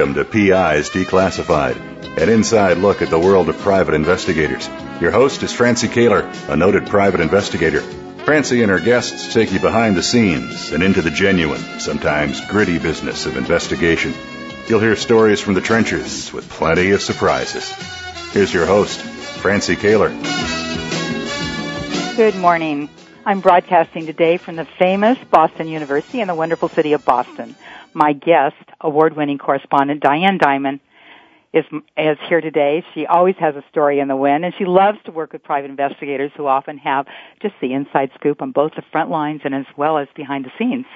Welcome to PIs Declassified, an inside look at the world of private investigators. Your host is Francie Koehler, a noted private investigator. Francie and her guests take you behind the scenes and into the genuine, sometimes gritty business of investigation. You'll hear stories from the trenches with plenty of surprises. Here's your host, Francie Koehler. Good morning. I'm broadcasting today from the famous Boston University in the wonderful city of Boston. My guest, award-winning correspondent Diane Dimond, is, is here today. She always has a story in the wind, and she loves to work with private investigators who often have just the inside scoop on both the front lines and as well as behind the scenes.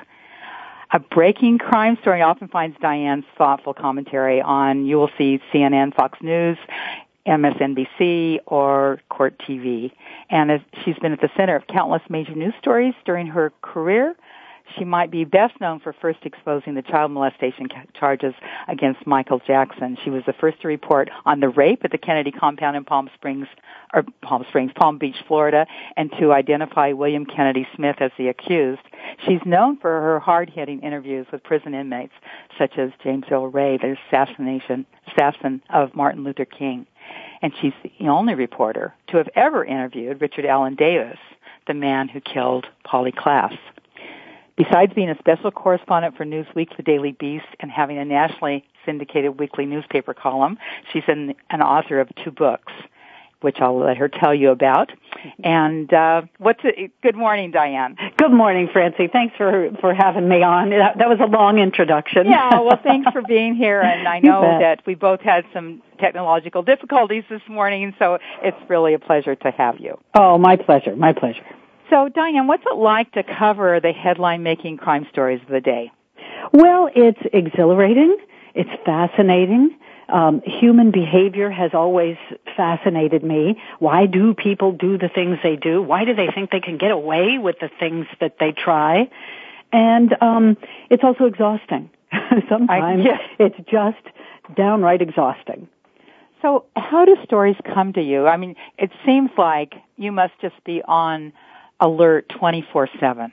A breaking crime story often finds Diane's thoughtful commentary on, you will see CNN, Fox News, MSNBC, or Court TV. And she's been at the center of countless major news stories during her career she might be best known for first exposing the child molestation charges against Michael Jackson. She was the first to report on the rape at the Kennedy compound in Palm Springs, or Palm Springs, Palm Beach, Florida, and to identify William Kennedy Smith as the accused. She's known for her hard-hitting interviews with prison inmates, such as James Earl Ray, the assassination, assassin of Martin Luther King. And she's the only reporter to have ever interviewed Richard Allen Davis, the man who killed Polly Klaas. Besides being a special correspondent for Newsweek, The Daily Beast, and having a nationally syndicated weekly newspaper column, she's an, an author of two books, which I'll let her tell you about. And uh, what's it, good morning, Diane. Good morning, Francie. Thanks for for having me on. That, that was a long introduction. Yeah, well, thanks for being here. And I know that we both had some technological difficulties this morning, so it's really a pleasure to have you. Oh, my pleasure. My pleasure. So, Diane, what's it like to cover the headline-making crime stories of the day? Well, it's exhilarating. It's fascinating. Um, human behavior has always fascinated me. Why do people do the things they do? Why do they think they can get away with the things that they try? And um, it's also exhausting. Sometimes I, it's just downright exhausting. So, how do stories come to you? I mean, it seems like you must just be on alert 24-7?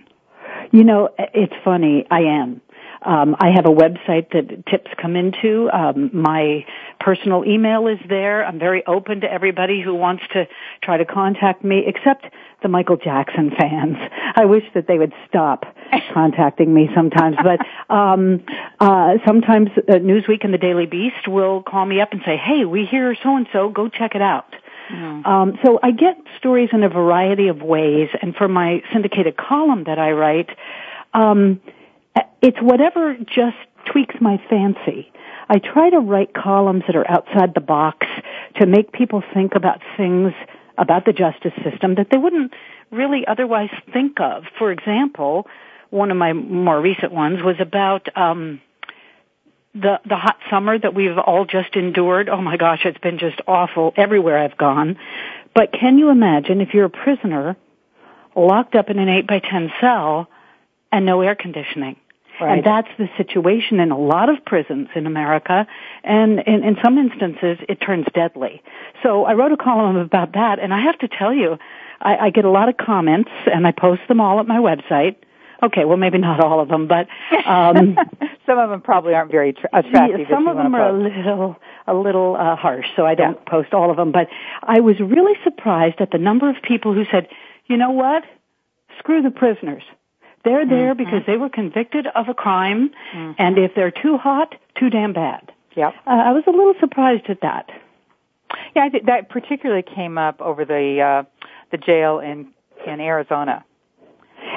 You know, it's funny. I am. Um, I have a website that tips come into. Um, my personal email is there. I'm very open to everybody who wants to try to contact me, except the Michael Jackson fans. I wish that they would stop contacting me sometimes. But um, uh, sometimes uh, Newsweek and the Daily Beast will call me up and say, "Hey, we hear so and so. Go check it out." Mm. Um, so I get stories in a variety of ways, and for my syndicated column that I write, um, it's whatever just tweaks my fancy. I try to write columns that are outside the box to make people think about things about the justice system that they wouldn't really otherwise think of. For example, one of my more recent ones was about um, the the hot summer that we've all just endured. Oh my gosh, it's been just awful everywhere I've gone. But can you imagine if you're a prisoner locked up in an 8 by 10 cell and no air conditioning? Right. And that's the situation in a lot of prisons in America, and in, in some instances it turns deadly. So I wrote a column about that, and I have to tell you, I, I get a lot of comments, and I post them all at my website. Okay, well maybe not all of them, but um, some of them probably aren't very tra- attractive. some of them are a little a little uh, harsh, so I don't yeah. post all of them. But I was really surprised at the number of people who said, "You know what? Screw the prisoners. They're there mm-hmm. because they were convicted of a crime, mm-hmm. and if they're too hot, too damn bad." Yep. Uh, I was a little surprised at that. Yeah, I think that particularly came up over the uh, the jail in in Arizona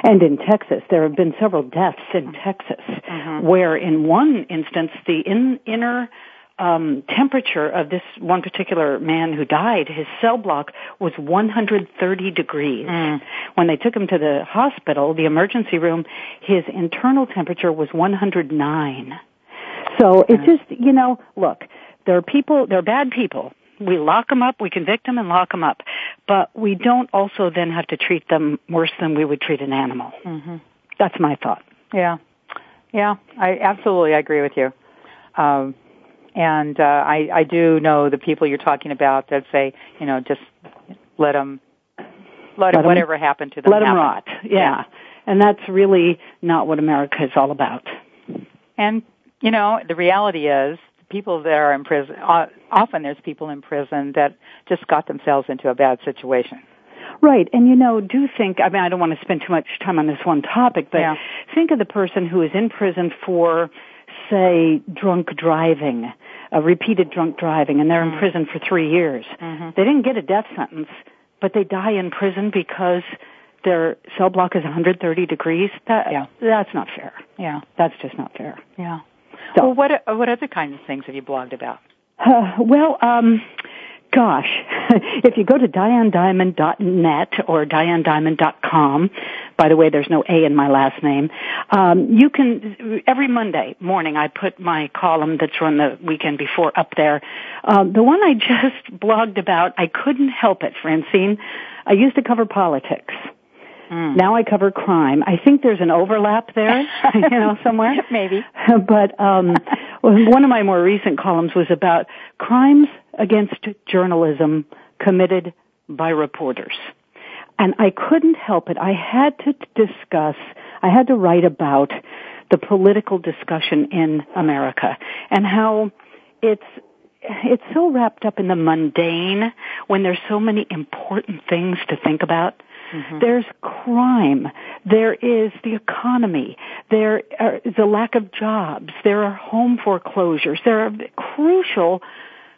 and in Texas, there have been several deaths in Texas, mm-hmm. where in one instance the in, inner um, temperature of this one particular man who died, his cell block was 130 degrees. Mm. When they took him to the hospital, the emergency room, his internal temperature was 109. So it's mm. just, you know, look, there are people, there are bad people we lock them up, we convict them and lock them up. But we don't also then have to treat them worse than we would treat an animal. Mm-hmm. That's my thought. Yeah. Yeah, I absolutely agree with you. Um, and uh, I, I do know the people you're talking about that say, you know, just let them, let, let whatever happened to them. Let them rot. Yeah. yeah. And that's really not what America is all about. And, you know, the reality is people that are in prison, uh, often there's people in prison that just got themselves into a bad situation. Right, and you know, do think, I mean, I don't want to spend too much time on this one topic, but Yeah. think of the person who is in prison for, say, drunk driving, uh, repeated drunk driving, and they're in Mm. prison for three years. Mhm. They didn't get a death sentence, but they die in prison because their cell block is 130 degrees. That, Yeah. That's not fair. Yeah, That's just not fair. yeah. So- Well, what what other kinds of things have you blogged about? Uh, well, um, gosh, if you go to dianedimond.net or dianedimond.com, by the way, there's no A in my last name, um, you can, every Monday morning I put my column that's run the weekend before up there. Um, the one I just blogged about, I couldn't help it, Francine. I used to cover politics. Mm. Now I cover crime. I think there's an overlap there, you know, somewhere. Maybe. but um, one of my more recent columns was about crimes against journalism committed by reporters. And I couldn't help it. I had to discuss, I had to write about the political discussion in America and how it's it's so wrapped up in the mundane when there's so many important things to think about. Mm-hmm. There's crime. There is the economy. There is a lack of jobs. There are home foreclosures. There are crucial,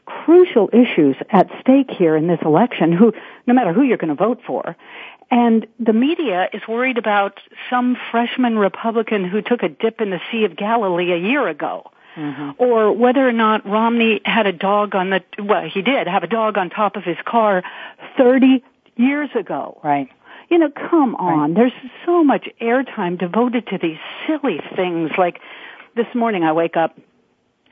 crucial issues at stake here in this election who, no matter who you're going to vote for. And the media is worried about some freshman Republican who took a dip in the Sea of Galilee a year ago mm-hmm. or whether or not Romney had a dog on the, well, he did have a dog on top of his car 30 years ago. Right. You know, come on. There's so much airtime devoted to these silly things. Like this morning I wake up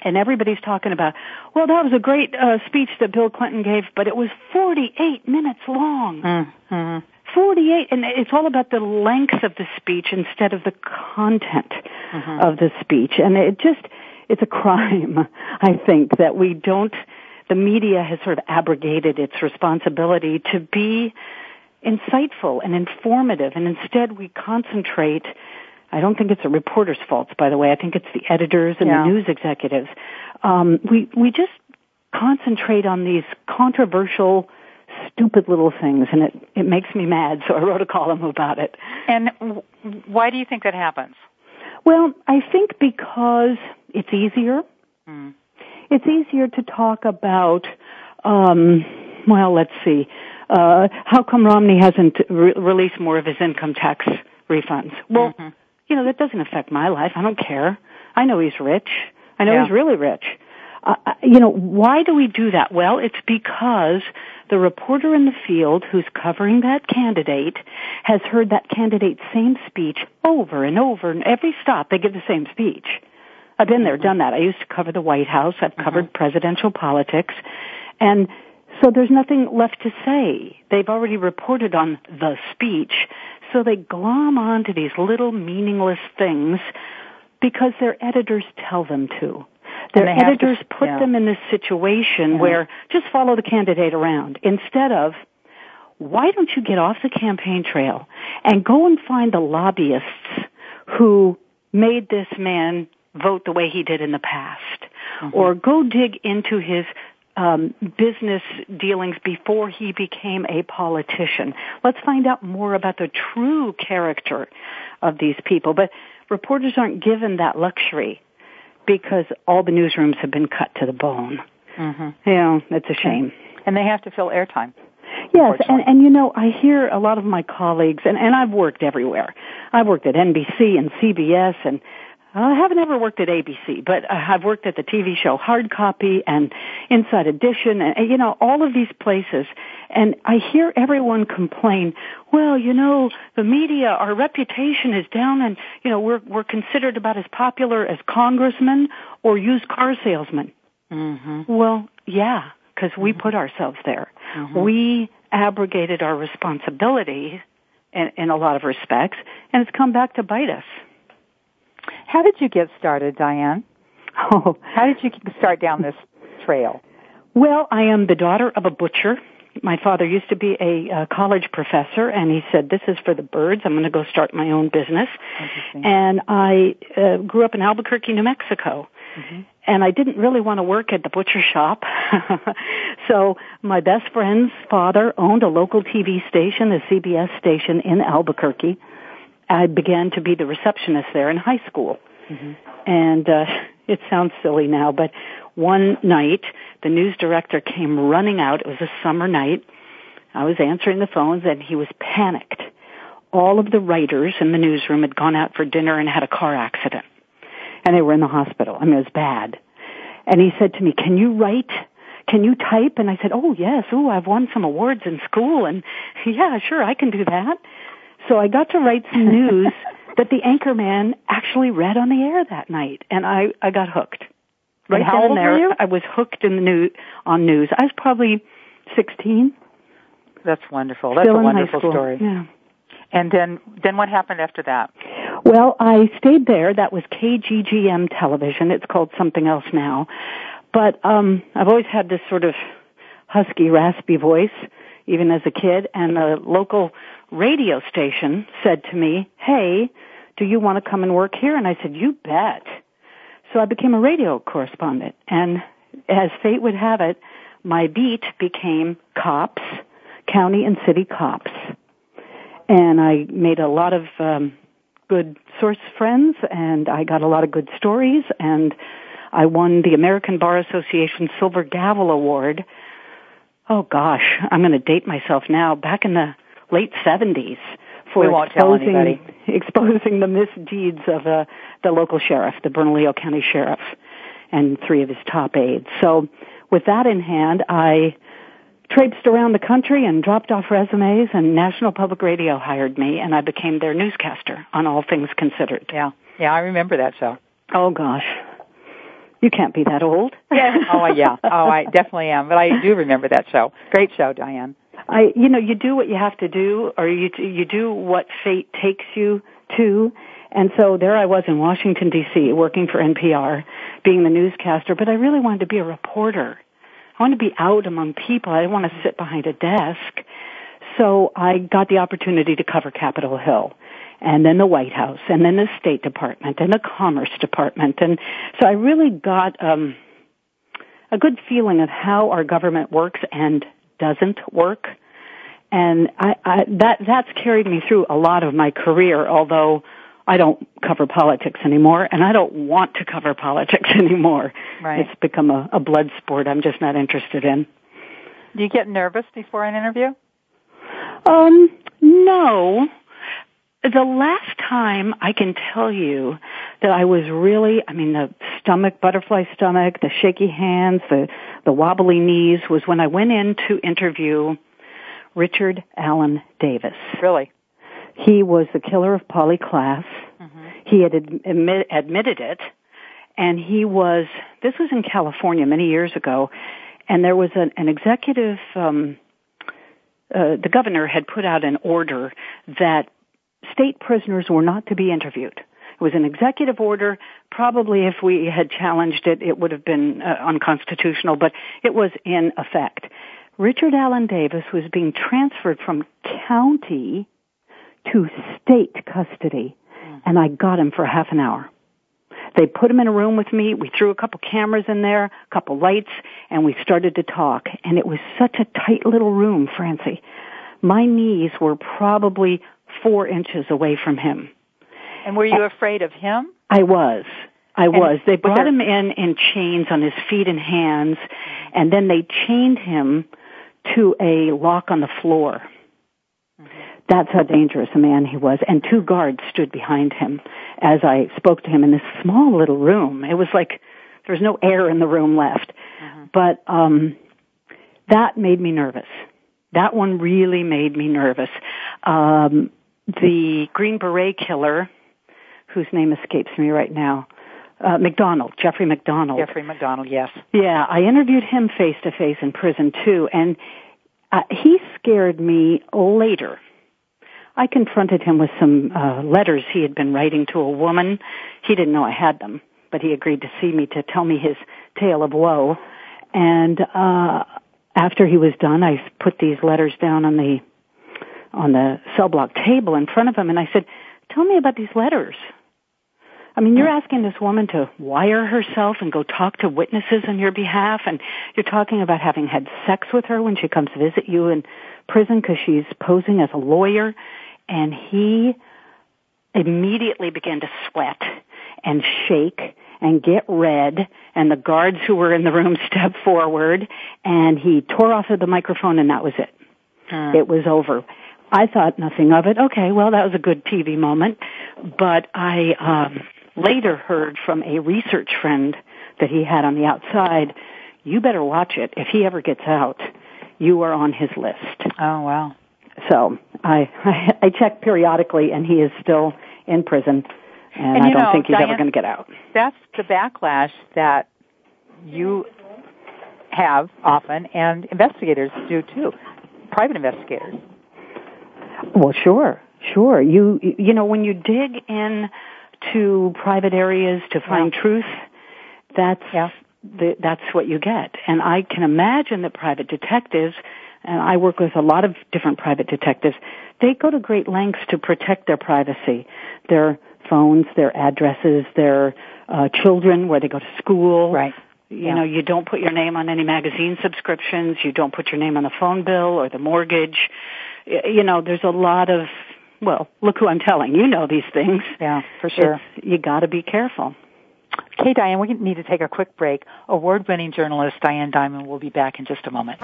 and everybody's talking about, well, that was a great uh, speech that Bill Clinton gave, but it was 48 minutes long. Mm-hmm. 48, and it's all about the length of the speech instead of the content of the speech. And it just, it's a crime, I think, that we don't, the media has sort of abrogated its responsibility to be insightful and informative, and instead we concentrate, I don't think it's the reporter's faults, by the way, I think it's the editors and Yeah. the news executives. Um, we, we just concentrate on these controversial, stupid little things, and it, it makes me mad, so I wrote a column about it. And w- why do you think that happens? Well, I think because it's easier. Mm. It's easier to talk about, um, well, let's see, how come Romney hasn't re- released more of his income tax refunds? Well, Mhm. you know, that doesn't affect my life. I don't care. I know he's rich. I know Yeah. he's really rich. Uh, uh, you know, why do we do that? Well, it's because the reporter in the field who's covering that candidate has heard that candidate's same speech over and over and every stop they give the same speech. I've been there, done that. I used to cover the White House. I've covered presidential politics. And so there's nothing left to say. They've already reported on the speech. So they glom onto these little meaningless things because their editors tell them to. Their have to- editors put yeah. them in this situation where just follow the candidate around instead of why don't you get off the campaign trail and go and find the lobbyists who made this man vote the way he did in the past mm-hmm. or go dig into his um, business dealings before he became a politician. Let's find out more about the true character of these people. But reporters aren't given that luxury because all the newsrooms have been cut to the bone. hmm You know, it's a shame. And they have to fill airtime. Yes, and, and you know, I hear a lot of my colleagues, and, and I've worked everywhere. I've worked at NBC and CBS, and I haven't ever worked at ABC, but I've worked at the TV show Hard Copy and Inside Edition, and, you know, all of these places. And I hear everyone complain, well, you know, the media, our reputation is down and, you know, we're, we're considered about as popular as congressmen or used car salesmen. hmm Well, yeah, because we put ourselves there. We abrogated our responsibility in, in a lot of respects, and it's come back to bite us. How did you get started, Diane? Oh, How did you start down this trail? well, I am the daughter of a butcher. My father used to be a uh, college professor, and he said, "This is for the birds. I'm going to go start my own business." And I uh, grew up in Albuquerque, New Mexico. Mm-hmm. And I didn't really want to work at the butcher shop. so my best friend's father owned a local TV station, a CBS station in Albuquerque. I began to be the receptionist there in high school. Mm-hmm. And uh, it sounds silly now, but one night the news director came running out. It was a summer night. I was answering the phones and he was panicked. All of the writers in the newsroom had gone out for dinner and had a car accident. And they were in the hospital. I mean, it was bad. And he said to me, can you write? Can you type? And I said, oh yes. Oh, I've won some awards in school. And yeah, sure, I can do that. So I got to write some news that the anchorman actually read on the air that night. And I, I got hooked. Right and how old there, were you? I was hooked in the new, on news. I was probably 16. That's wonderful. That's Still a wonderful story. Yeah. And then, then what happened after that? Well, I stayed there. That was KGGM television. It's called something else now. But, um, I've always had this sort of husky, raspy voice, even as a kid, and the local radio station said to me, hey, do you want to come and work here? And I said, you bet. So I became a radio correspondent. And as fate would have it, my beat became cops, county and city cops. And I made a lot of um, good source friends and I got a lot of good stories and I won the American Bar Association Silver Gavel Award. Oh gosh, I'm going to date myself now. Back in the late 70s for exposing, exposing the misdeeds of uh, the local sheriff, the Bernalillo County Sheriff, and three of his top aides. So with that in hand, I traipsed around the country and dropped off resumes and National Public Radio hired me and I became their newscaster on All Things Considered. Yeah. Yeah, I remember that show. Oh gosh. You can't be that old. Yeah. oh yeah. Oh, I definitely am. But I do remember that show. Great show, Diane. I, you know, you do what you have to do, or you you do what fate takes you to. And so there I was in Washington D.C. working for NPR, being the newscaster. But I really wanted to be a reporter. I wanted to be out among people. I didn't want to sit behind a desk. So I got the opportunity to cover Capitol Hill and then the White House and then the State Department and the Commerce Department. And so I really got um, a good feeling of how our government works and doesn't work. And I, I, that, that's carried me through a lot of my career, although I don't cover politics anymore, and I don't want to cover politics anymore. Right. It's become a, a blood sport I'm just not interested in. Do you get nervous before an interview? Um, no. The last time I can tell you that I was really, I mean, the stomach, butterfly stomach, the shaky hands, the, the wobbly knees was when I went in to interview Richard Allen Davis. Really? He was the killer of Polly Klaas. Mm-hmm. He had admit, admitted it, and he was. This was in California many years ago, and there was an, an executive. Um, uh, the governor had put out an order that state prisoners were not to be interviewed. It was an executive order. Probably if we had challenged it, it would have been uh, unconstitutional, but it was in effect. Richard Allen Davis was being transferred from county to state custody, mm. and I got him for half an hour. They put him in a room with me. We threw a couple cameras in there, a couple lights, and we started to talk. And it was such a tight little room, Francie. My knees were probably four inches away from him. And were you afraid of him? I was. I was. They brought him in in chains on his feet and hands, and then they chained him to a lock on the floor. That's how dangerous a man he was. And two guards stood behind him as I spoke to him in this small little room. It was like there was no air in the room left. Mm-hmm. But um that made me nervous. That one really made me nervous. Um the Green Beret killer, whose name escapes me right now, uh, MacDonald, Jeffrey MacDonald. Jeffrey MacDonald, yes. Yeah, I interviewed him face to face in prison too, and uh, he scared me later. I confronted him with some uh, letters he had been writing to a woman. He didn't know I had them, but he agreed to see me to tell me his tale of woe. And uh, after he was done, I put these letters down on the on the cell block table in front of him, and I said, "Tell me about these letters." I mean, you're asking this woman to wire herself and go talk to witnesses on your behalf, and you're talking about having had sex with her when she comes to visit you in prison because she's posing as a lawyer, and he immediately began to sweat and shake and get red and the guards who were in the room stepped forward and he tore off of the microphone and that was it. Uh. It was over. I thought nothing of it. Okay, well that was a good TV moment, but I um later heard from a research friend that he had on the outside, you better watch it. If he ever gets out, you are on his list. Oh wow. So I I, I check periodically and he is still in prison and, and I don't know, think he's Diane, ever going to get out. That's the backlash that you have often, and investigators do too, private investigators. Well, sure, sure. You you know when you dig in to private areas to find yeah. truth, that's yeah. the, that's what you get. And I can imagine that private detectives, and I work with a lot of different private detectives, they go to great lengths to protect their privacy. Their phones, their addresses, their uh, children, where they go to school. Right. You yeah. know, you don't put your name on any magazine subscriptions. You don't put your name on the phone bill or the mortgage. You know, there's a lot of, well, look who I'm telling. You know these things. Yeah, for sure. It's, you gotta be careful. Okay, Diane, we need to take a quick break. Award-winning journalist Diane Dimond will be back in just a moment.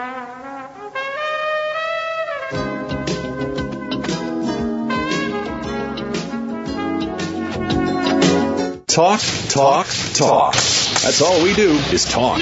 Talk, talk, talk. That's all we do is talk.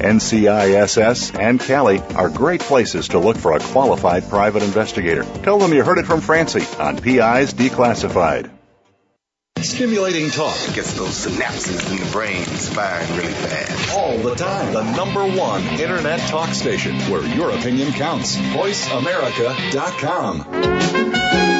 NCISS and CALI are great places to look for a qualified private investigator. Tell them you heard it from Francie on PI's Declassified. Stimulating talk gets those synapses in the brain firing really fast. All the time. The number one internet talk station where your opinion counts. VoiceAmerica.com.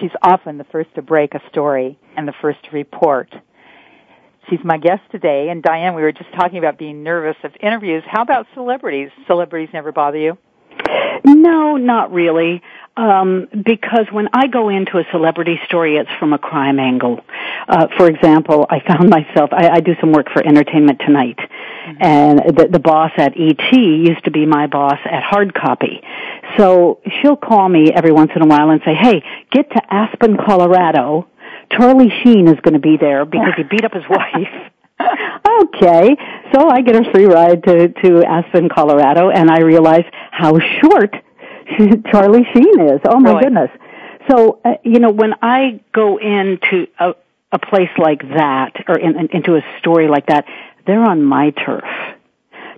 She's often the first to break a story and the first to report. She's my guest today. And Diane, we were just talking about being nervous of interviews. How about celebrities? Celebrities never bother you? No, not really. Um, because when I go into a celebrity story, it's from a crime angle. Uh, for example, I found myself, I, I do some work for Entertainment Tonight, mm-hmm. and the, the boss at ET used to be my boss at Hard Copy. So she'll call me every once in a while and say, hey, get to Aspen, Colorado, Charlie Sheen is going to be there because he beat up his wife. okay, so I get a free ride to to Aspen, Colorado, and I realize how short Charlie Sheen is. Oh my really? goodness! So uh, you know, when I go into a a place like that, or in, in, into a story like that, they're on my turf.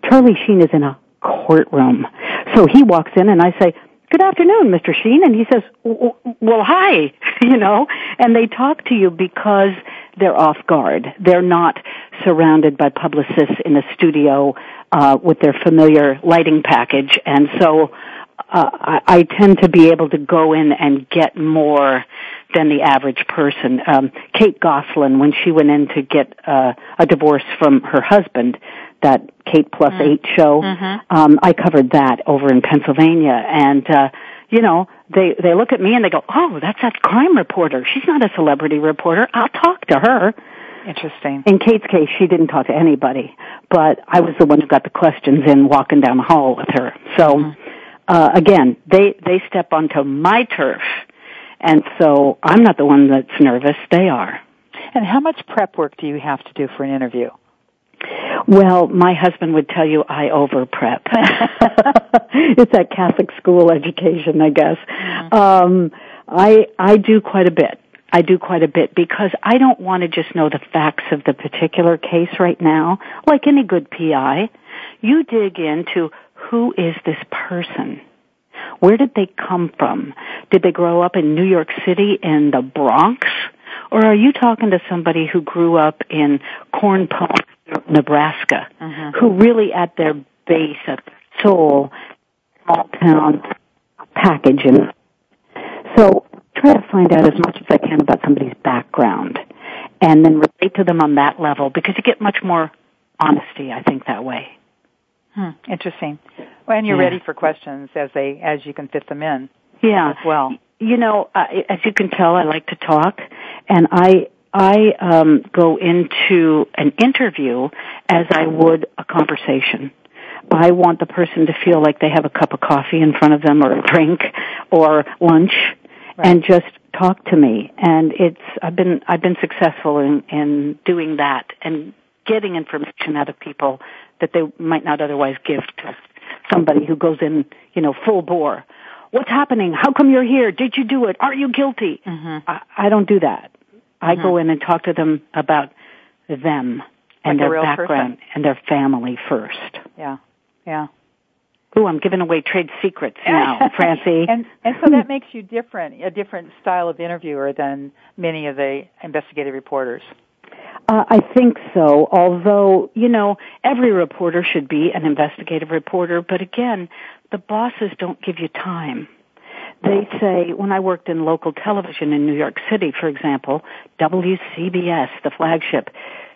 Charlie Sheen is in a courtroom, so he walks in, and I say, "Good afternoon, Mr. Sheen," and he says, "Well, hi." you know, and they talk to you because they're off guard. They're not surrounded by publicists in a studio uh, with their familiar lighting package, and so uh, I, I tend to be able to go in and get more than the average person. Um, Kate Gosselin, when she went in to get uh, a divorce from her husband, that Kate Plus mm. Eight show, mm-hmm. um, I covered that over in Pennsylvania, and uh, you know they they look at me and they go, "Oh, that's that crime reporter. She's not a celebrity reporter. I'll talk to her." Interesting. In Kate's case, she didn't talk to anybody, but I was the one who got the questions in walking down the hall with her. So. Mm-hmm uh, again, they they step onto my turf, and so I'm not the one that's nervous. They are. And how much prep work do you have to do for an interview? Well, my husband would tell you I over prep. it's that Catholic school education, I guess. Mm-hmm. Um, I I do quite a bit. I do quite a bit because I don't want to just know the facts of the particular case right now. Like any good PI, you dig into who is this person? Where did they come from? Did they grow up in New York City in the Bronx? Or are you talking to somebody who grew up in Corn Pond, Nebraska, mm-hmm. who really at their base, at their soul, small town package and so try to find out as much as I can about somebody's background and then relate to them on that level because you get much more honesty, I think, that way. Hmm, interesting. Well, and you're yeah. ready for questions as they as you can fit them in. Yeah. As well. You know, uh, as you can tell, I like to talk, and I I um, go into an interview as I would a conversation. I want the person to feel like they have a cup of coffee in front of them, or a drink, or lunch, right. and just talk to me. And it's I've been I've been successful in in doing that and getting information out of people that they might not otherwise give to somebody who goes in, you know, full bore. What's happening? How come you're here? Did you do it? Are you guilty? Mm-hmm. I, I don't do that. I mm-hmm. go in and talk to them about them and like their background person. and their family first. Yeah, yeah. Ooh, I'm giving away trade secrets now, Francie. and and so that makes you different, a different style of interviewer than many of the investigative reporters. Uh, I think so, although, you know, every reporter should be an investigative reporter, but again, the bosses don't give you time. They say, when I worked in local television in New York City, for example, WCBS, the flagship,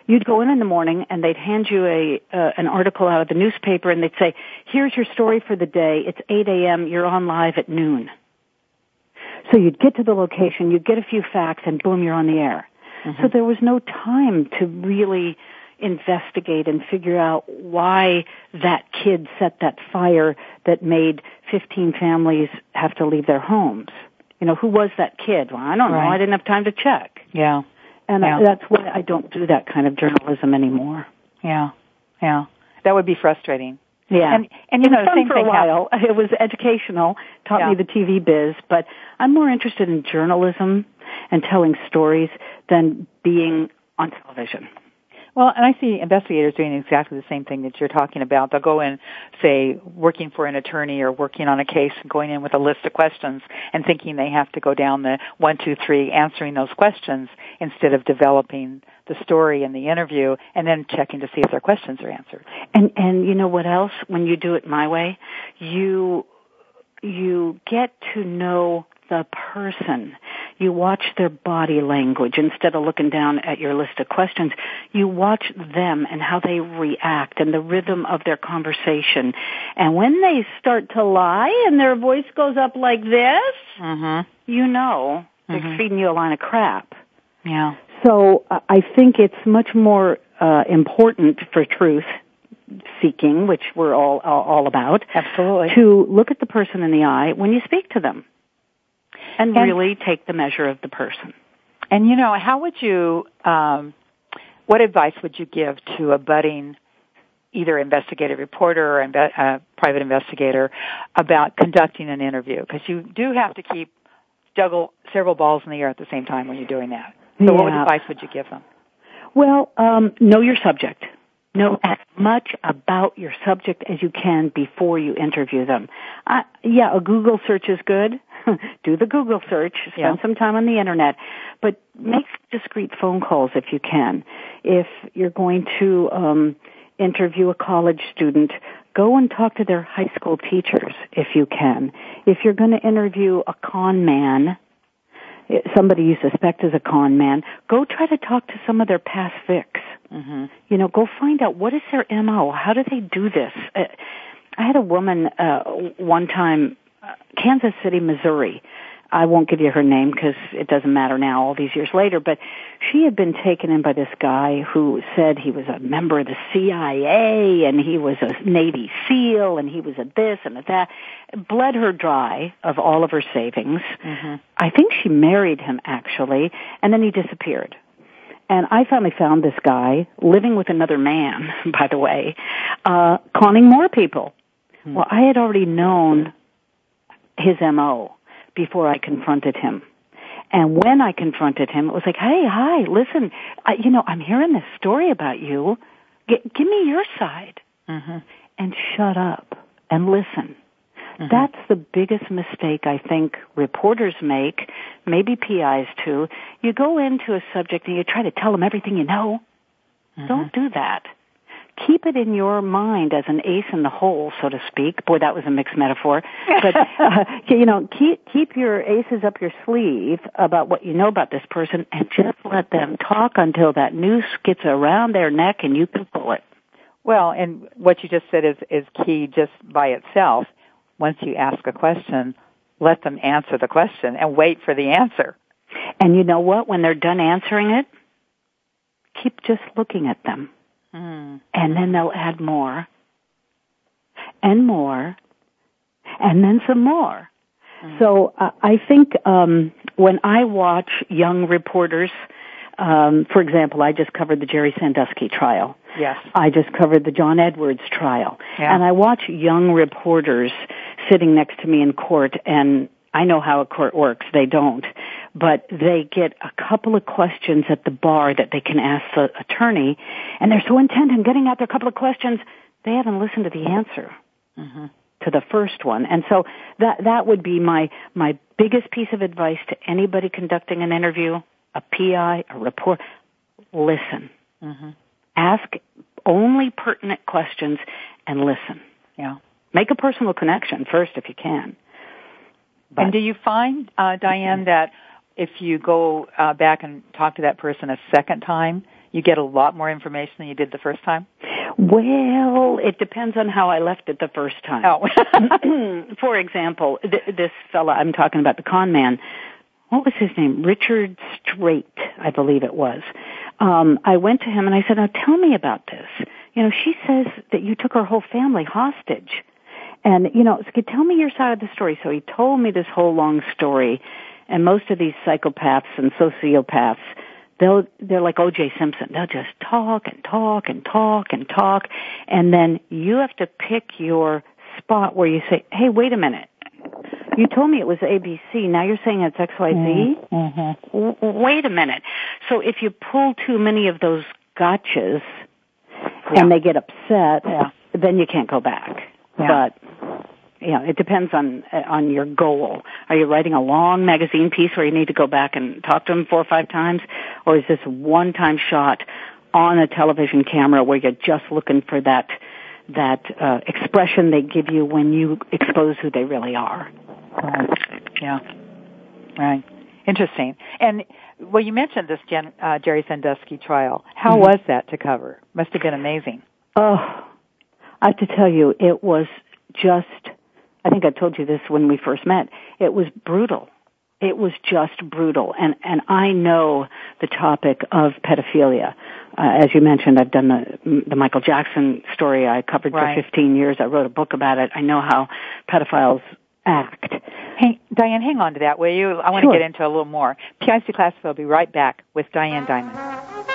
you'd go in in the morning and they'd hand you a uh, an article out of the newspaper and they'd say, "Here's your story for the day. It's 8 a.m. You're on live at noon." So you'd get to the location, you'd get a few facts, and boom, you're on the air. Mm-hmm. So there was no time to really investigate and figure out why that kid set that fire that made 15 families have to leave their homes. You know, who was that kid? Well, I don't right. know. I didn't have time to check. Yeah. And yeah. I, that's why I don't do that kind of journalism anymore. Yeah. Yeah. That would be frustrating. Yeah. And and you know, the same for thing a while. Happened. It was educational, taught yeah. me the TV biz, but I'm more interested in journalism and telling stories than being on television. Well, and I see investigators doing exactly the same thing that you're talking about. They'll go in, say, working for an attorney or working on a case and going in with a list of questions and thinking they have to go down the one, two, three, answering those questions instead of developing the story in the interview and then checking to see if their questions are answered. And, and you know what else? When you do it my way, you, you get to know the person. You watch their body language instead of looking down at your list of questions. You watch them and how they react and the rhythm of their conversation. And when they start to lie and their voice goes up like this, mm-hmm. you know they're mm-hmm. feeding you a line of crap. Yeah. So uh, I think it's much more uh, important for truth seeking, which we're all, all all about. Absolutely. To look at the person in the eye when you speak to them and, and really take the measure of the person. And you know, how would you, um, what advice would you give to a budding either investigative reporter or uh, private investigator about conducting an interview? Because you do have to keep juggle several balls in the air at the same time when you're doing that. So, yeah. what advice would you give them? Well, um, know your subject. Know as much about your subject as you can before you interview them. Uh, yeah, a Google search is good. do the Google search, spend Yeah. some time on the internet, but make discreet phone calls if you can. If you're going to um, interview a college student, go and talk to their high school teachers if you can. If you're going to interview a con man, somebody you suspect is a con man, go try to talk to some of their past vicks. Mm-hmm. You know, go find out what is their MO. How do they do this? Uh, I had a woman uh, one time, Kansas City, Missouri. I won't give you her name because it doesn't matter now, all these years later. But she had been taken in by this guy who said he was a member of the CIA and he was a Navy SEAL and he was a this and a that. Bled her dry of all of her savings. Mm-hmm. I think she married him actually, and then he disappeared. And I finally found this guy living with another man, by the way, uh, conning more people. Well, I had already known his MO before I confronted him. And when I confronted him, it was like, hey, hi, listen, I, you know, I'm hearing this story about you. G- give me your side. Mm-hmm. And shut up and listen. That's the biggest mistake I think reporters make, maybe PIs too. You go into a subject and you try to tell them everything you know. Don't do that. Keep it in your mind as an ace in the hole, so to speak. Boy, that was a mixed metaphor. But, uh, you know, keep, keep your aces up your sleeve about what you know about this person and just let them talk until that noose gets around their neck and you can pull it. Well, and what you just said is is key just by itself. Once you ask a question, let them answer the question and wait for the answer. And you know what? When they're done answering it, keep just looking at them. Mm. And then they'll add more. And more. And then some more. So uh, I think um, when I watch young reporters, um, for example, I just covered the Jerry Sandusky trial. Yes. I just covered the John Edwards trial. Yeah. And I watch young reporters sitting next to me in court and I know how a court works. They don't. But they get a couple of questions at the bar that they can ask the attorney and they're so intent on getting out their couple of questions, they haven't listened to the answer Mm-hmm. to the first one. And so that that would be my my biggest piece of advice to anybody conducting an interview, a PI, a report. Listen. Mm-hmm. Ask only pertinent questions and listen. Yeah. Make a personal connection first if you can. But- and do you find, uh, Diane, that if you go uh, back and talk to that person a second time, you get a lot more information than you did the first time? Well, it depends on how I left it the first time. Oh. For example, th- this fella I'm talking about, the con man, what was his name? Richard Straight, I believe it was. Um, I went to him and I said, now tell me about this. You know, she says that you took her whole family hostage. And, you know, so tell me your side of the story. So he told me this whole long story. And most of these psychopaths and sociopaths, they'll, they're like O.J. Simpson. They'll just talk and talk and talk and talk. And then you have to pick your spot where you say, hey, wait a minute. You told me it was ABC. Now you're saying it's XYZ? Mm-hmm. W- wait a minute. So if you pull too many of those gotchas and they get upset, Yeah. then you can't go back. Yeah. But you know, it depends on on your goal. Are you writing a long magazine piece where you need to go back and talk to them four or five times, or is this one time shot on a television camera where you're just looking for that that uh, expression they give you when you expose who they really are? Right. Yeah. Right. Interesting. And well, you mentioned this Jen, uh, Jerry Sandusky trial. How Mhm. was that to cover? Must have been amazing. Oh, I have to tell you, it was just, I think I told you this when we first met, it was brutal. It was just brutal. And, and I know the topic of pedophilia. Uh, as you mentioned, I've done the, the Michael Jackson story I covered Right. for 15 years. I wrote a book about it. I know how pedophiles act. Hey, Diane, hang on to that, will you? I want Sure. to get into a little more. PIs Declassified will be right back with Diane Dimond.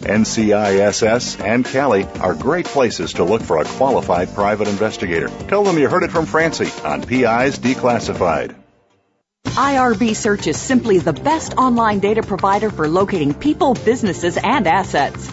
NCISS and Cali are great places to look for a qualified private investigator. Tell them you heard it from Francie on PI's Declassified. IRB Search is simply the best online data provider for locating people, businesses, and assets.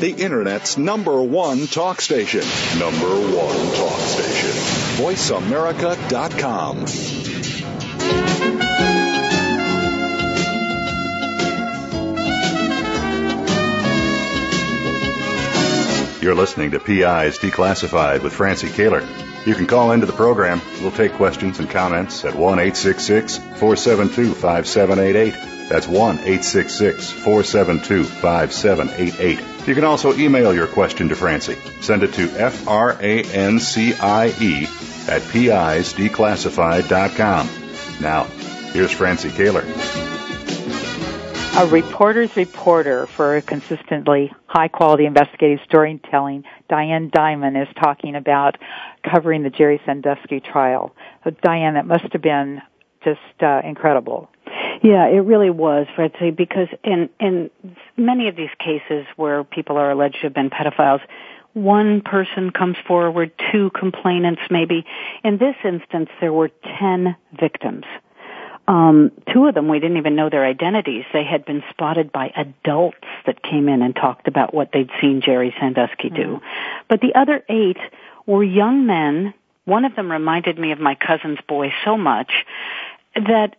The Internet's number one talk station. Number one talk station. VoiceAmerica.com. You're listening to PI's Declassified with Francie Koehler. You can call into the program. We'll take questions and comments at 1 472 5788. That's 1 866 472 5788. You can also email your question to Francie. Send it to F-R-A-N-C-I-E at PIsDeclassified.com. Now, here's Francie Koehler. A reporter's reporter for consistently high quality investigative storytelling, Diane Dimond, is talking about covering the Jerry Sandusky trial. So Diane, that must have been just uh, incredible. Yeah, it really was, Francie, because in in many of these cases where people are alleged to have been pedophiles, one person comes forward, two complainants maybe. In this instance, there were ten victims. Um, two of them we didn't even know their identities. They had been spotted by adults that came in and talked about what they'd seen Jerry Sandusky do. Mm. But the other eight were young men. One of them reminded me of my cousin's boy so much that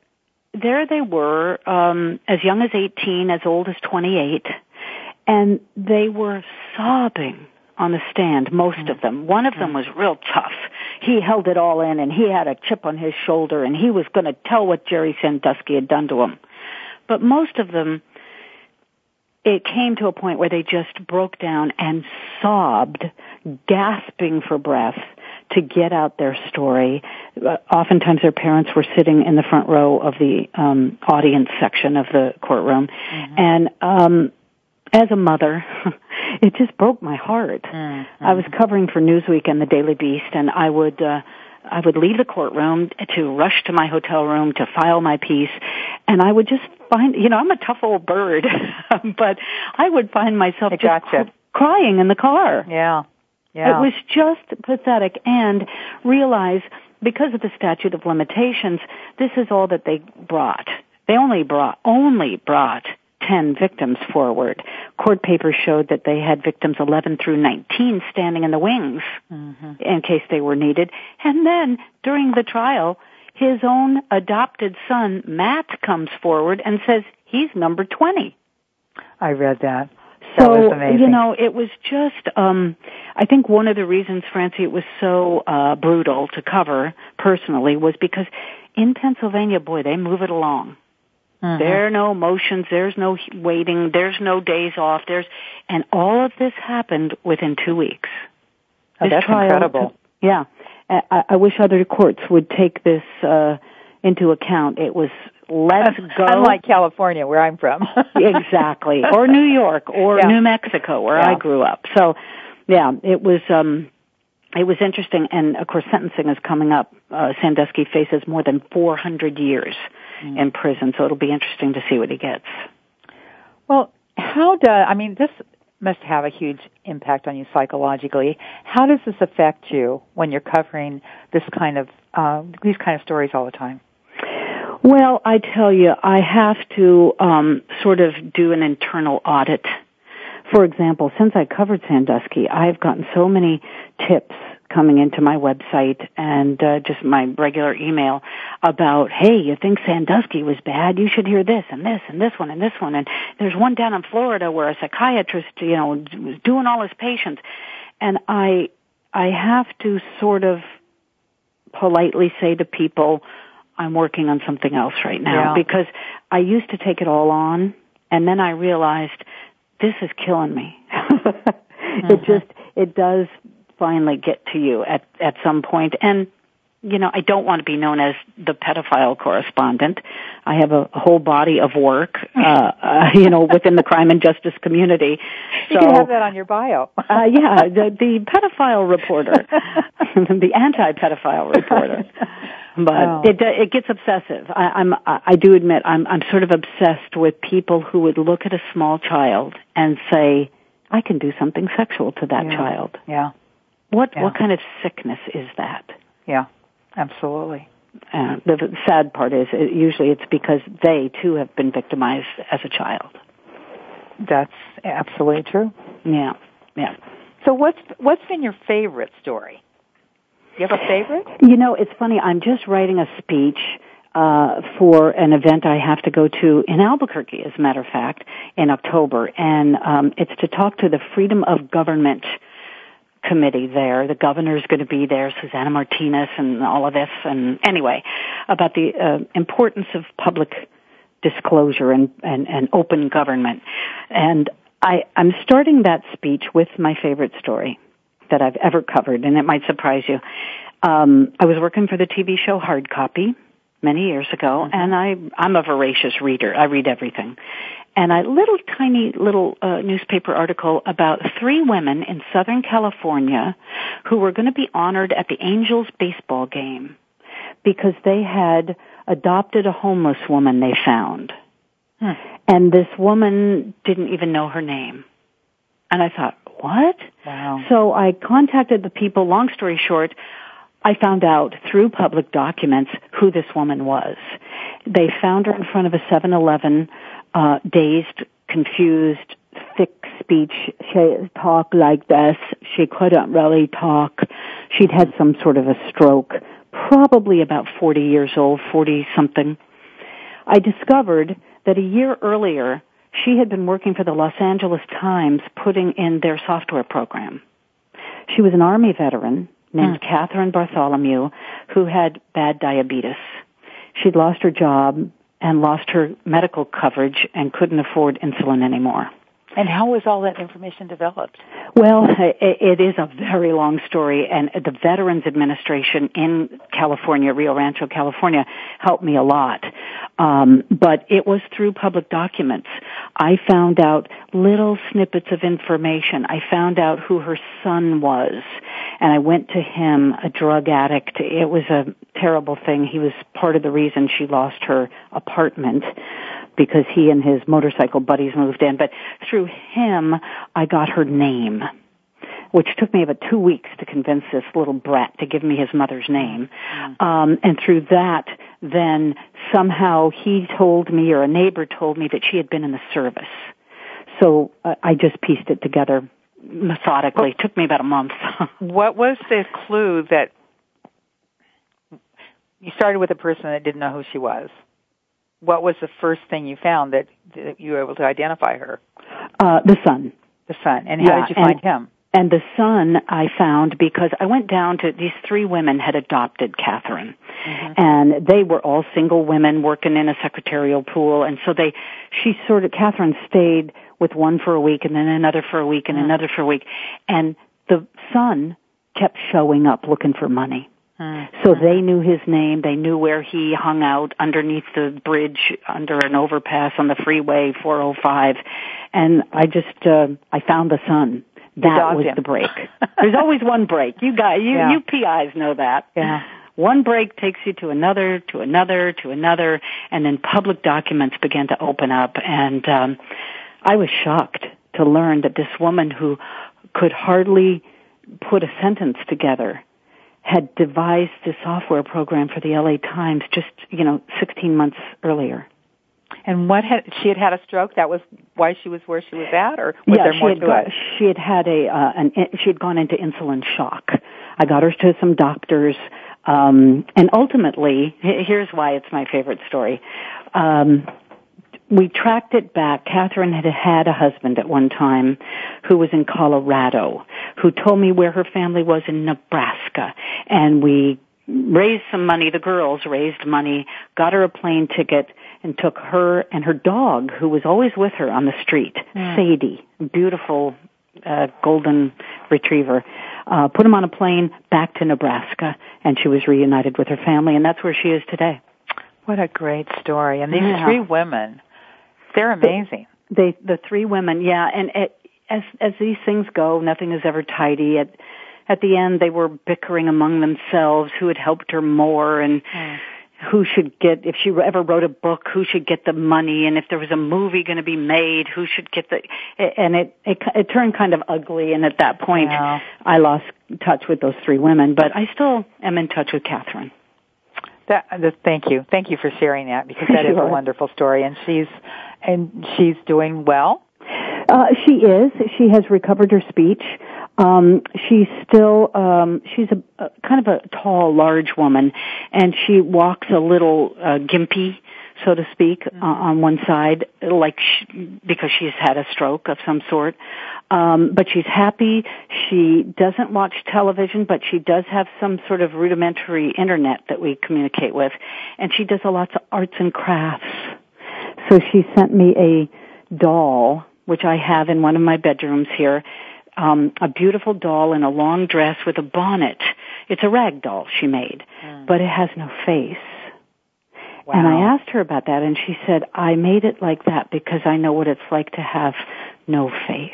there they were, um, as young as 18, as old as 28, and they were sobbing on the stand, most mm-hmm. of them. One of them was real tough. He held it all in and he had a chip on his shoulder and he was going to tell what Jerry Sandusky had done to him. But most of them, it came to a point where they just broke down and sobbed, gasping for breath to get out their story. Uh, oftentimes their parents were sitting in the front row of the um, audience section of the courtroom. Mm-hmm. And um, as a mother, it just broke my heart. Mm-hmm. I was covering for Newsweek and the Daily Beast, and I would uh, I would leave the courtroom to rush to my hotel room to file my piece, and I would just find you know I'm a tough old bird, but I would find myself just gotcha. cr- crying in the car. Yeah. Yeah. It was just pathetic and realize because of the statute of limitations, this is all that they brought. They only brought, only brought 10 victims forward. Court papers showed that they had victims 11 through 19 standing in the wings mm-hmm. in case they were needed. And then during the trial, his own adopted son, Matt, comes forward and says he's number 20. I read that. That so, you know, it was just, um, I think one of the reasons, Francie, it was so, uh, brutal to cover personally was because in Pennsylvania, boy, they move it along. Mm-hmm. There are no motions, there's no waiting, there's no days off, there's, and all of this happened within two weeks. Oh, that's incredible. yeah. I, I wish other courts would take this, uh, into account. It was let's go. Unlike California, where I'm from. exactly. Or New York or yeah. New Mexico, where yeah. I grew up. So, yeah, it was, um, it was interesting, and of course, sentencing is coming up. Uh, Sandusky faces more than 400 years mm. in prison, so it'll be interesting to see what he gets. Well, how does I mean this must have a huge impact on you psychologically. How does this affect you when you're covering this kind of uh, these kind of stories all the time? Well, I tell you, I have to um, sort of do an internal audit for example, since I covered Sandusky, I've gotten so many tips coming into my website and uh, just my regular email about, hey, you think Sandusky was bad? You should hear this and this and this one and this one. And there's one down in Florida where a psychiatrist, you know, was doing all his patients. And I, I have to sort of politely say to people, I'm working on something else right now yeah. because I used to take it all on and then I realized this is killing me. mm-hmm. It just, it does finally get to you at, at some point. And, you know, I don't want to be known as the pedophile correspondent. I have a, whole body of work, uh, uh, you know, within the crime and justice community. So, you can have that on your bio. uh, yeah, the, the pedophile reporter, the anti-pedophile reporter but oh. it it gets obsessive. I, I'm I do admit I'm I'm sort of obsessed with people who would look at a small child and say, "I can do something sexual to that yeah. child." Yeah. What yeah. what kind of sickness is that? Yeah, absolutely. Uh, the sad part is it, usually it's because they too have been victimized as a child. That's absolutely true. Yeah, yeah. So what's what's been your favorite story? You have a favorite? You know, it's funny. I'm just writing a speech uh, for an event I have to go to in Albuquerque, as a matter of fact, in October, and um, it's to talk to the Freedom of Government committee there. The governor's going to be there, Susana Martinez, and all of this. And anyway, about the uh, importance of public disclosure and, and, and open government. And I, I'm starting that speech with my favorite story that I've ever covered, and it might surprise you. Um, I was working for the TV show Hard Copy many years ago, mm-hmm. and I I'm a voracious reader. I read everything. And a little tiny little uh, newspaper article about three women in Southern California who were going to be honored at the Angels baseball game because they had adopted a homeless woman they found. Hmm. And this woman didn't even know her name. And I thought, what? Wow. So I contacted the people. Long story short, I found out through public documents who this woman was. They found her in front of a 7-Eleven, uh, dazed, confused, thick speech. She talked like this. She couldn't really talk. She'd had some sort of a stroke, probably about 40 years old, 40 something. I discovered that a year earlier, she had been working for the Los Angeles Times putting in their software program. She was an Army veteran named mm. Catherine Bartholomew who had bad diabetes. She'd lost her job and lost her medical coverage and couldn't afford insulin anymore. And how was all that information developed? Well, it is a very long story, and the Veterans Administration in California, Rio Rancho, California, helped me a lot. Um, but it was through public documents. I found out little snippets of information. I found out who her son was, and I went to him, a drug addict. It was a terrible thing. He was part of the reason she lost her apartment because he and his motorcycle buddies moved in. But through him, I got her name, which took me about two weeks to convince this little brat to give me his mother's name. Mm-hmm. Um, and through that, then somehow he told me, or a neighbor told me that she had been in the service. So uh, I just pieced it together methodically. It took me about a month. what was the clue that you started with a person that didn't know who she was? What was the first thing you found that, that you were able to identify her? Uh, the son. The son. And how yeah, did you find and, him? And the son I found because I went down to these three women had adopted Catherine. Mm-hmm. And they were all single women working in a secretarial pool and so they she sort of Catherine stayed with one for a week and then another for a week and mm-hmm. another for a week. And the son kept showing up looking for money. So they knew his name. They knew where he hung out underneath the bridge under an overpass on the freeway 405. And I just, uh, I found the son That was in. the break. There's always one break. You got you Yeah. you PIs know that. Yeah. One break takes you to another, to another, to another, and then public documents began to open up and um I was shocked to learn that this woman who could hardly put a sentence together had devised the software program for the LA Times just, you know, 16 months earlier. And what had she had had a stroke? That was why she was where she was at, or was yeah, there she more had to got, it? she had had a uh, an she had gone into insulin shock. I got her to some doctors, um, and ultimately, here's why it's my favorite story. Um, we tracked it back. Catherine had had a husband at one time who was in Colorado, who told me where her family was in Nebraska, and we raised some money. The girls raised money, got her a plane ticket, and took her and her dog, who was always with her on the street, Sadie, beautiful uh, golden retriever, uh, put him on a plane back to Nebraska, and she was reunited with her family, and that's where she is today. What a great story! And these Yeah. three women, they're amazing. They, the three women, yeah, and it, as as these things go, nothing is ever tidy. At at the end, they were bickering among themselves who had helped her more and mm. who should get if she ever wrote a book, who should get the money, and if there was a movie going to be made, who should get the. And it it it turned kind of ugly, and at that point, Yeah. I lost touch with those three women, but I still am in touch with Catherine. That, that, thank you, thank you for sharing that because that is a wonderful story, and she's and she's doing well. Uh, she is. She has recovered her speech. Um, she's still. Um, she's a, a kind of a tall, large woman, and she walks a little uh, gimpy, so to speak, uh, on one side, like sh because she's had a stroke of some sort. Um, but she's happy. She doesn't watch television, but she does have some sort of rudimentary internet that we communicate with, and she does a lots of arts and crafts. So she sent me a doll, which I have in one of my bedrooms here. Um, a beautiful doll in a long dress with a bonnet. It's a rag doll she made, but it has no face. Wow. And I asked her about that and she said, I made it like that because I know what it's like to have no face.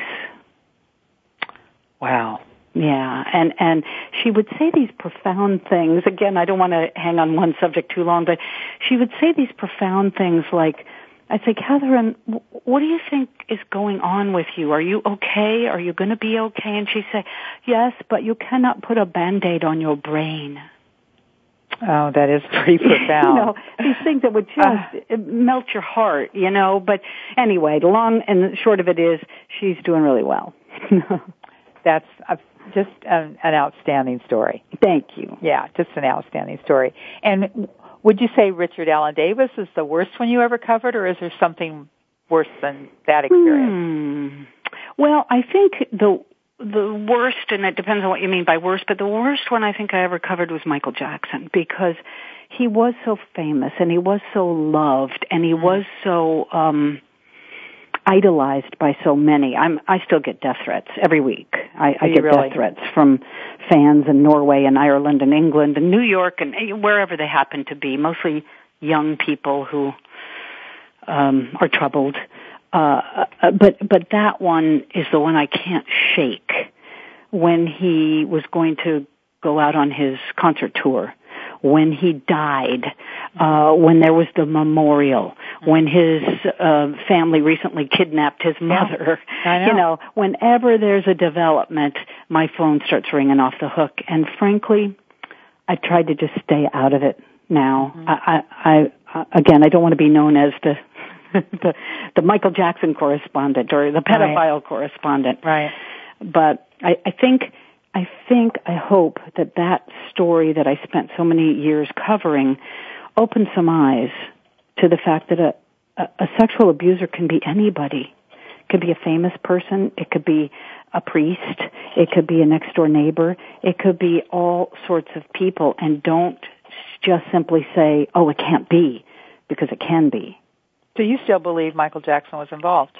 Wow. Yeah, and and she would say these profound things. Again, I don't want to hang on one subject too long, but she would say these profound things like, "I'd say, Catherine, wh- what do you think is going on with you? Are you okay? Are you going to be okay?" And she'd say, "Yes, but you cannot put a band-aid on your brain." Oh, that is pretty profound. you know, these things that would just ah. melt your heart, you know. But anyway, the long and the short of it is, she's doing really well. That's a, just an, an outstanding story. Thank you. Yeah, just an outstanding story. And would you say Richard Allen Davis is the worst one you ever covered, or is there something worse than that experience? Hmm. Well, I think the the worst, and it depends on what you mean by worst, but the worst one I think I ever covered was Michael Jackson because he was so famous and he was so loved and he was so um idolized by so many. I'm I still get death threats every week. I, I get really? death threats from fans in Norway and Ireland and England and New York and wherever they happen to be, mostly young people who um are troubled. Uh, uh, but but that one is the one I can't shake. When he was going to go out on his concert tour, when he died, uh, when there was the memorial, when his uh, family recently kidnapped his mother. I know. You know, whenever there's a development, my phone starts ringing off the hook. And frankly, I tried to just stay out of it now. Mm-hmm. I, I, I, again, I don't want to be known as the, the, the Michael Jackson correspondent or the pedophile correspondent. Right. But I, I think, I think, I hope that that story that I spent so many years covering opened some eyes to the fact that a, a, a sexual abuser can be anybody. It could be a famous person. It could be a priest. It could be a next door neighbor. It could be all sorts of people and don't just simply say, oh, it can't be because it can be. Do you still believe Michael Jackson was involved?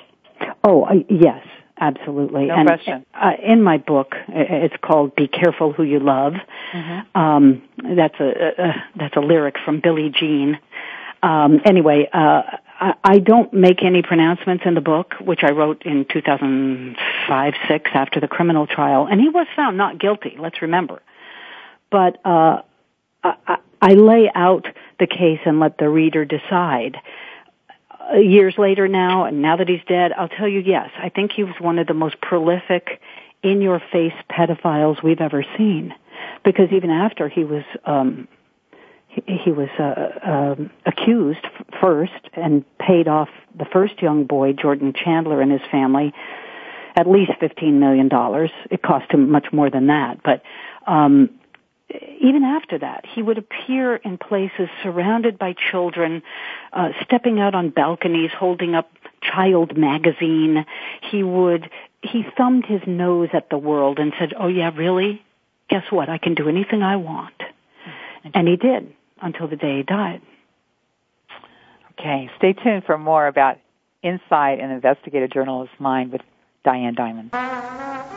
Oh, I, yes, absolutely. No and, question. Uh, in my book, it's called "Be Careful Who You Love." Mm-hmm. Um, that's a, a, that's a lyric from Billie Jean. Um, anyway, uh, I, I don't make any pronouncements in the book, which I wrote in 2005, 6 after the criminal trial, and he was found not guilty, let's remember. But, uh, I, I lay out the case and let the reader decide. Years later now, and now that he's dead, I'll tell you yes, I think he was one of the most prolific, in your face pedophiles we've ever seen. Because even after he was, um, he, he was uh, um, accused first and paid off the first young boy, Jordan Chandler, and his family at least fifteen million dollars. It cost him much more than that, but um, even after that, he would appear in places surrounded by children, uh, stepping out on balconies, holding up child magazine. He would, he thumbed his nose at the world and said, oh yeah, really? Guess what? I can do anything I want. And he did until the day he died. Okay, stay tuned for more about Inside an Investigative Journalist's Mind with Diane Dimond.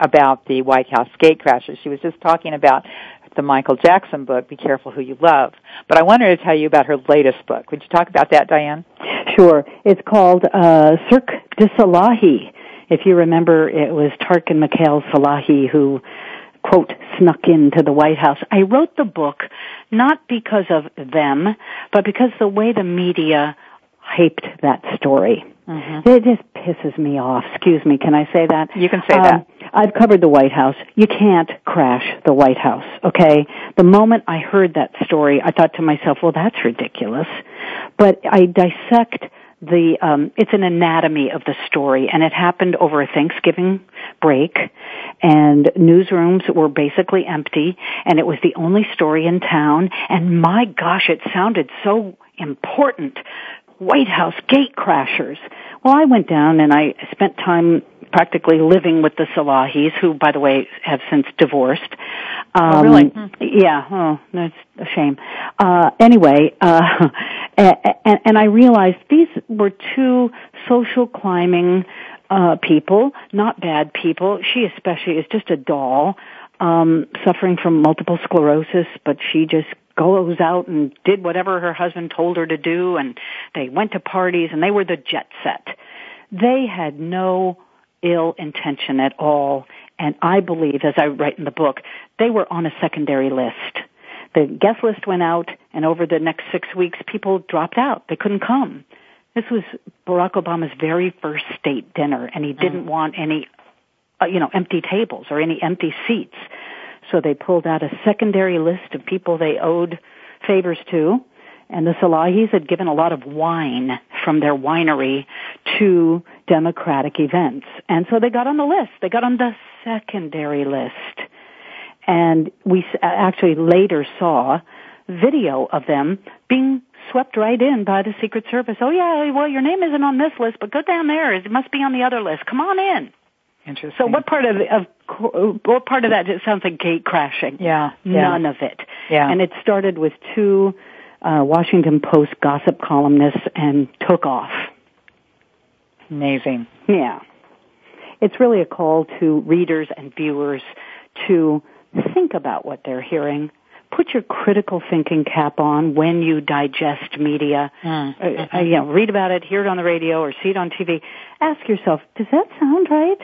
about the White House gatecrashers. She was just talking about the Michael Jackson book, Be Careful Who You Love. But I wanted to tell you about her latest book. Would you talk about that, Diane? Sure. It's called uh, Cirque du Salahi. If you remember, it was Tareq and Michaele Salahi who, quote, snuck into the White House. I wrote the book not because of them, but because the way the media hyped that story. Mm-hmm. It just pisses me off. Excuse me. Can I say that? You can say um, that. I've covered the White House. You can't crash the White House, okay? The moment I heard that story, I thought to myself, well, that's ridiculous. But I dissect the um it's an anatomy of the story and it happened over a Thanksgiving break and newsrooms were basically empty and it was the only story in town and my gosh it sounded so important White House gate crashers. Well, I went down and I spent time practically living with the Salahis, who, by the way, have since divorced. Um, oh, really? Hmm. Yeah. Oh, that's a shame. Uh, anyway, uh, and, and I realized these were two social climbing uh, people, not bad people. She especially is just a doll, um, suffering from multiple sclerosis, but she just goes out and did whatever her husband told her to do and they went to parties and they were the jet set. They had no ill intention at all and I believe, as I write in the book, they were on a secondary list. The guest list went out and over the next six weeks people dropped out. They couldn't come. This was Barack Obama's very first state dinner, and he didn't want any, uh, you know, empty tables or any empty seats. So they pulled out a secondary list of people they owed favors to, and the Salahis had given a lot of wine from their winery to Democratic events. And so they got on the list. They got on the secondary list. And we actually later saw video of them being swept right in by the Secret Service. Oh yeah, well your name isn't on this list, but go down there. It must be on the other list. Come on in. Interesting. So what part of, of what part of that just sounds like gate crashing? Yeah. yeah. None of it. Yeah. And it started with two uh, Washington Post gossip columnists and took off. Amazing. Yeah. It's really a call to readers and viewers to think about what they're hearing. Put your critical thinking cap on when you digest media. Mm. Uh, uh, you know, read about it, hear it on the radio, or see it on TV. Ask yourself, does that sound right?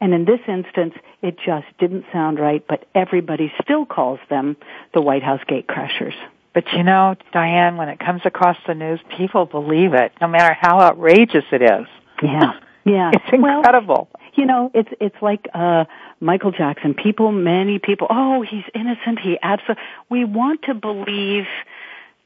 And in this instance, it just didn't sound right, but everybody still calls them the White House gate crashers. But you know, Diane, when it comes across the news, people believe it, no matter how outrageous it is. Yeah. Yeah. It's incredible. Well, you know, it's it's like uh Michael Jackson. People, many people, oh, he's innocent. He absolutely. We want to believe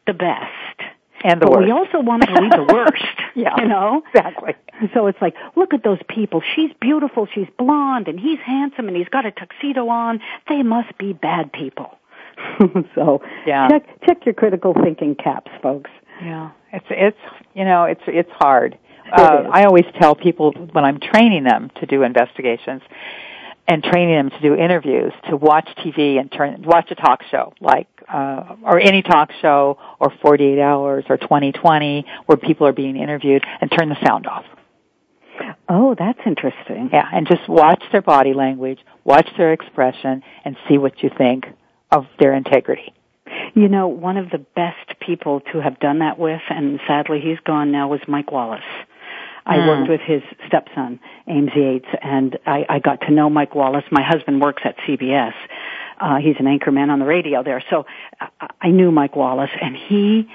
the best, and the but worst. we also want to believe the worst. yeah. You know, exactly. So it's like, look at those people. She's beautiful. She's blonde, and he's handsome, and he's got a tuxedo on. They must be bad people. so Yeah. check check your critical thinking caps, folks. Yeah, it's it's you know it's it's hard. It Uh. I always tell people when I'm training them to do investigations and training them to do interviews to watch TV and turn watch a talk show like uh, or any talk show or 48 Hours or 2020 where people are being interviewed and turn the sound off. Oh, that's interesting. Yeah, and just watch their body language, watch their expression, and see what you think of their integrity. You know, one of the best people to have done that with, and sadly he's gone now, was Mike Wallace. I Mm. worked with his stepson, Eames Yates, and I, I got to know Mike Wallace. My husband works at CBS. Uh, he's an anchorman on the radio there. So I, I knew Mike Wallace, and he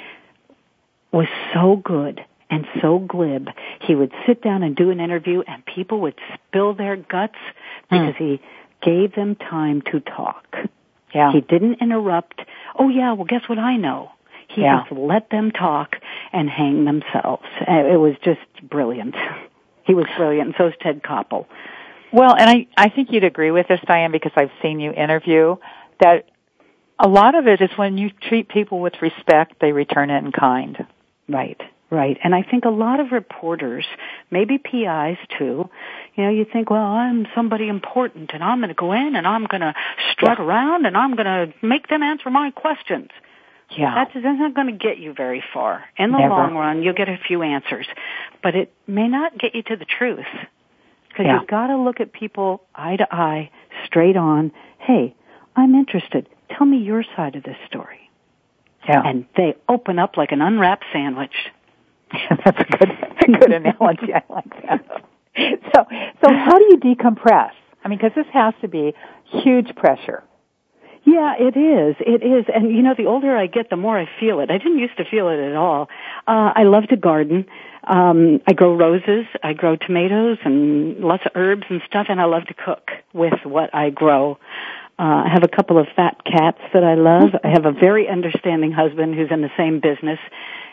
was so good and so glib. He would sit down and do an interview, and people would spill their guts because he gave them time to talk. Yeah. He didn't interrupt. Oh yeah, well guess what I know? He Yeah. just let them talk and hang themselves. It was just brilliant. He was brilliant, and so is Ted Koppel. Well, and I, I think you'd agree with this, Diane, because I've seen you interview, that a lot of it is when you treat people with respect, they return it in kind. Right, right. And I think a lot of reporters, maybe PIs too, you know, you think, well, I'm somebody important and I'm going to go in and I'm going to strut around and I'm going to make them answer my questions. Yeah. That's, that's not going to get you very far. In the Never. long run, you'll get a few answers, but it may not get you to the truth. Because Yeah. you've got to look at people eye to eye, straight on. Hey, I'm interested. Tell me your side of this story. yeah. And they open up like an unwrapped sandwich. That's a good, a good analogy. I like that. So, so how do you decompress? I mean, because this has to be huge pressure. Yeah, it is. It is. And you know, the older I get, the more I feel it. I didn't used to feel it at all. Uh, I love to garden. Um, I grow roses. I grow tomatoes and lots of herbs and stuff. And I love to cook with what I grow. Uh, I have a couple of fat cats that I love. I have a very understanding husband who's in the same business.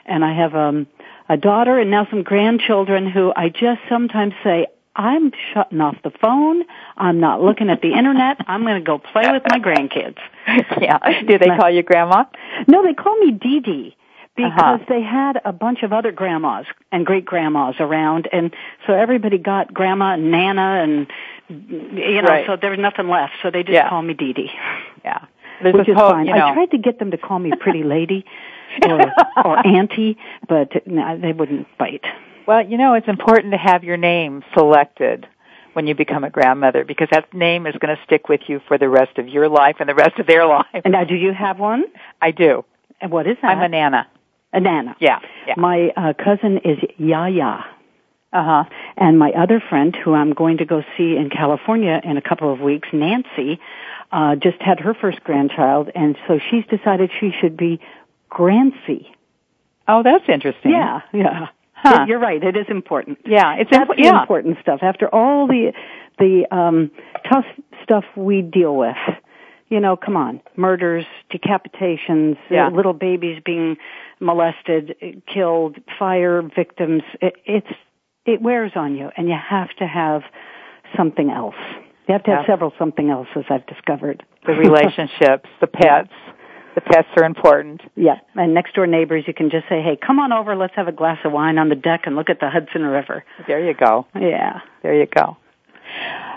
And I have, um, a daughter and now some grandchildren who I just sometimes say, I'm shutting off the phone. I'm not looking at the internet. I'm going to go play with my grandkids. yeah. Do they call you grandma? No, they call me Dee Dee because Uh-huh. they had a bunch of other grandmas and great grandmas around, and so everybody got grandma and nana, and you know, Right. so there was nothing left. So they just Yeah. call me Dee Dee, Yeah. There's which is whole, fine. You know, I tried to get them to call me Pretty Lady or or Auntie, but no, they wouldn't bite. Well, you know, it's important to have your name selected when you become a grandmother because that name is going to stick with you for the rest of your life and the rest of their life. And now, do you have one? I do. And what is that? I'm a nana. a nana. Yeah. Yeah. My uh, cousin is Yaya. Uh huh. And my other friend, who I'm going to go see in California in a couple of weeks, Nancy, uh, just had her first grandchild, and so she's decided she should be Grancy. Oh, that's interesting. Yeah, yeah. Huh. You're right. It is important. Yeah, it's imp- yeah. important stuff. After all the the um, tough stuff we deal with, you know, come on, murders, decapitations, uh, little babies being molested, uh, killed, fire victims. It, it's it wears on you, and you have to have something else. You have to have Yeah. several something else, as I've discovered. The relationships, the pets. The pets are important. Yeah, and next door neighbors, you can just say, "Hey, come on over. Let's have a glass of wine on the deck and look at the Hudson River." There you go. Yeah. There you go.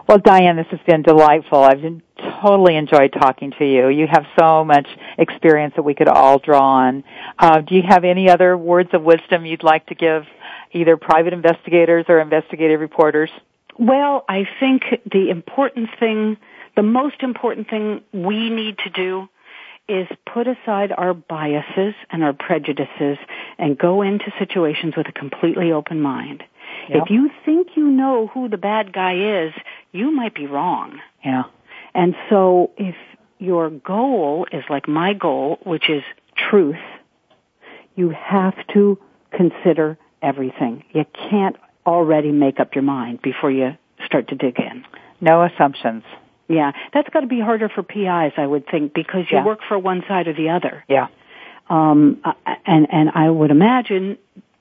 Well, Diane, this has been delightful. I've been, totally enjoyed talking to you. You have so much experience that we could all draw on. Uh, do you have any other words of wisdom you'd like to give either private investigators or investigative reporters? Well, I think the important thing, the most important thing we need to do is put aside our biases and our prejudices and go into situations with a completely open mind. Yep. If you think you know who the bad guy is, you might be wrong. Yeah. And so if your goal is like my goal, which is truth, you have to consider everything. You can't already make up your mind before you start to dig in. No assumptions. Yeah, that's got to be harder for PIs, I would think, because you Yeah. work for one side or the other. Yeah. Um, and and I would imagine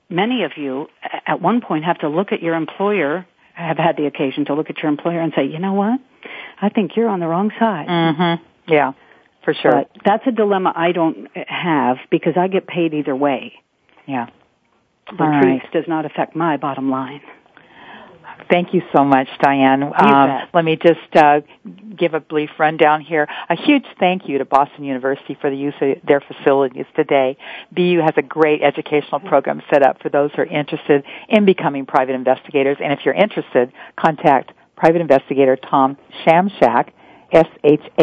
many of you at one point have to look at your employer, have had the occasion to look at your employer and say, you know what, I think you're on the wrong side. Mm-hmm. Yeah. For sure. But that's a dilemma I don't have because I get paid either way. yeah. Truth right. does not affect my bottom line. Thank you so much, Diane. Um, let me just uh, give a brief rundown here. A huge thank you to Boston University for the use of their facilities today. BU has a great educational program set up for those who are interested in becoming private investigators. And if you're interested, contact private investigator Tom Shamshak, S-H-A-M-S-H-A-K,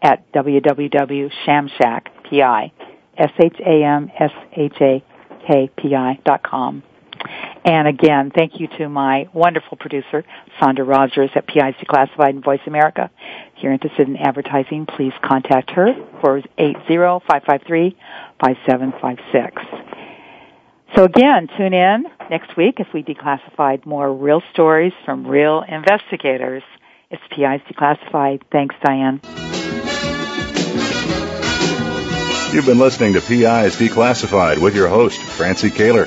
at www.shamshak.pi, S-H-A-M-S-H-A-K-P-I dot com. And again, thank you to my wonderful producer, Sandra Rogers at PI's Declassified and Voice America. If you're interested in advertising, please contact her for 80553-5756. So again, tune in next week as we declassified more real stories from real investigators. It's PI's Declassified. Thanks, Diane. You've been listening to PI's Declassified with your host, Francie Koehler.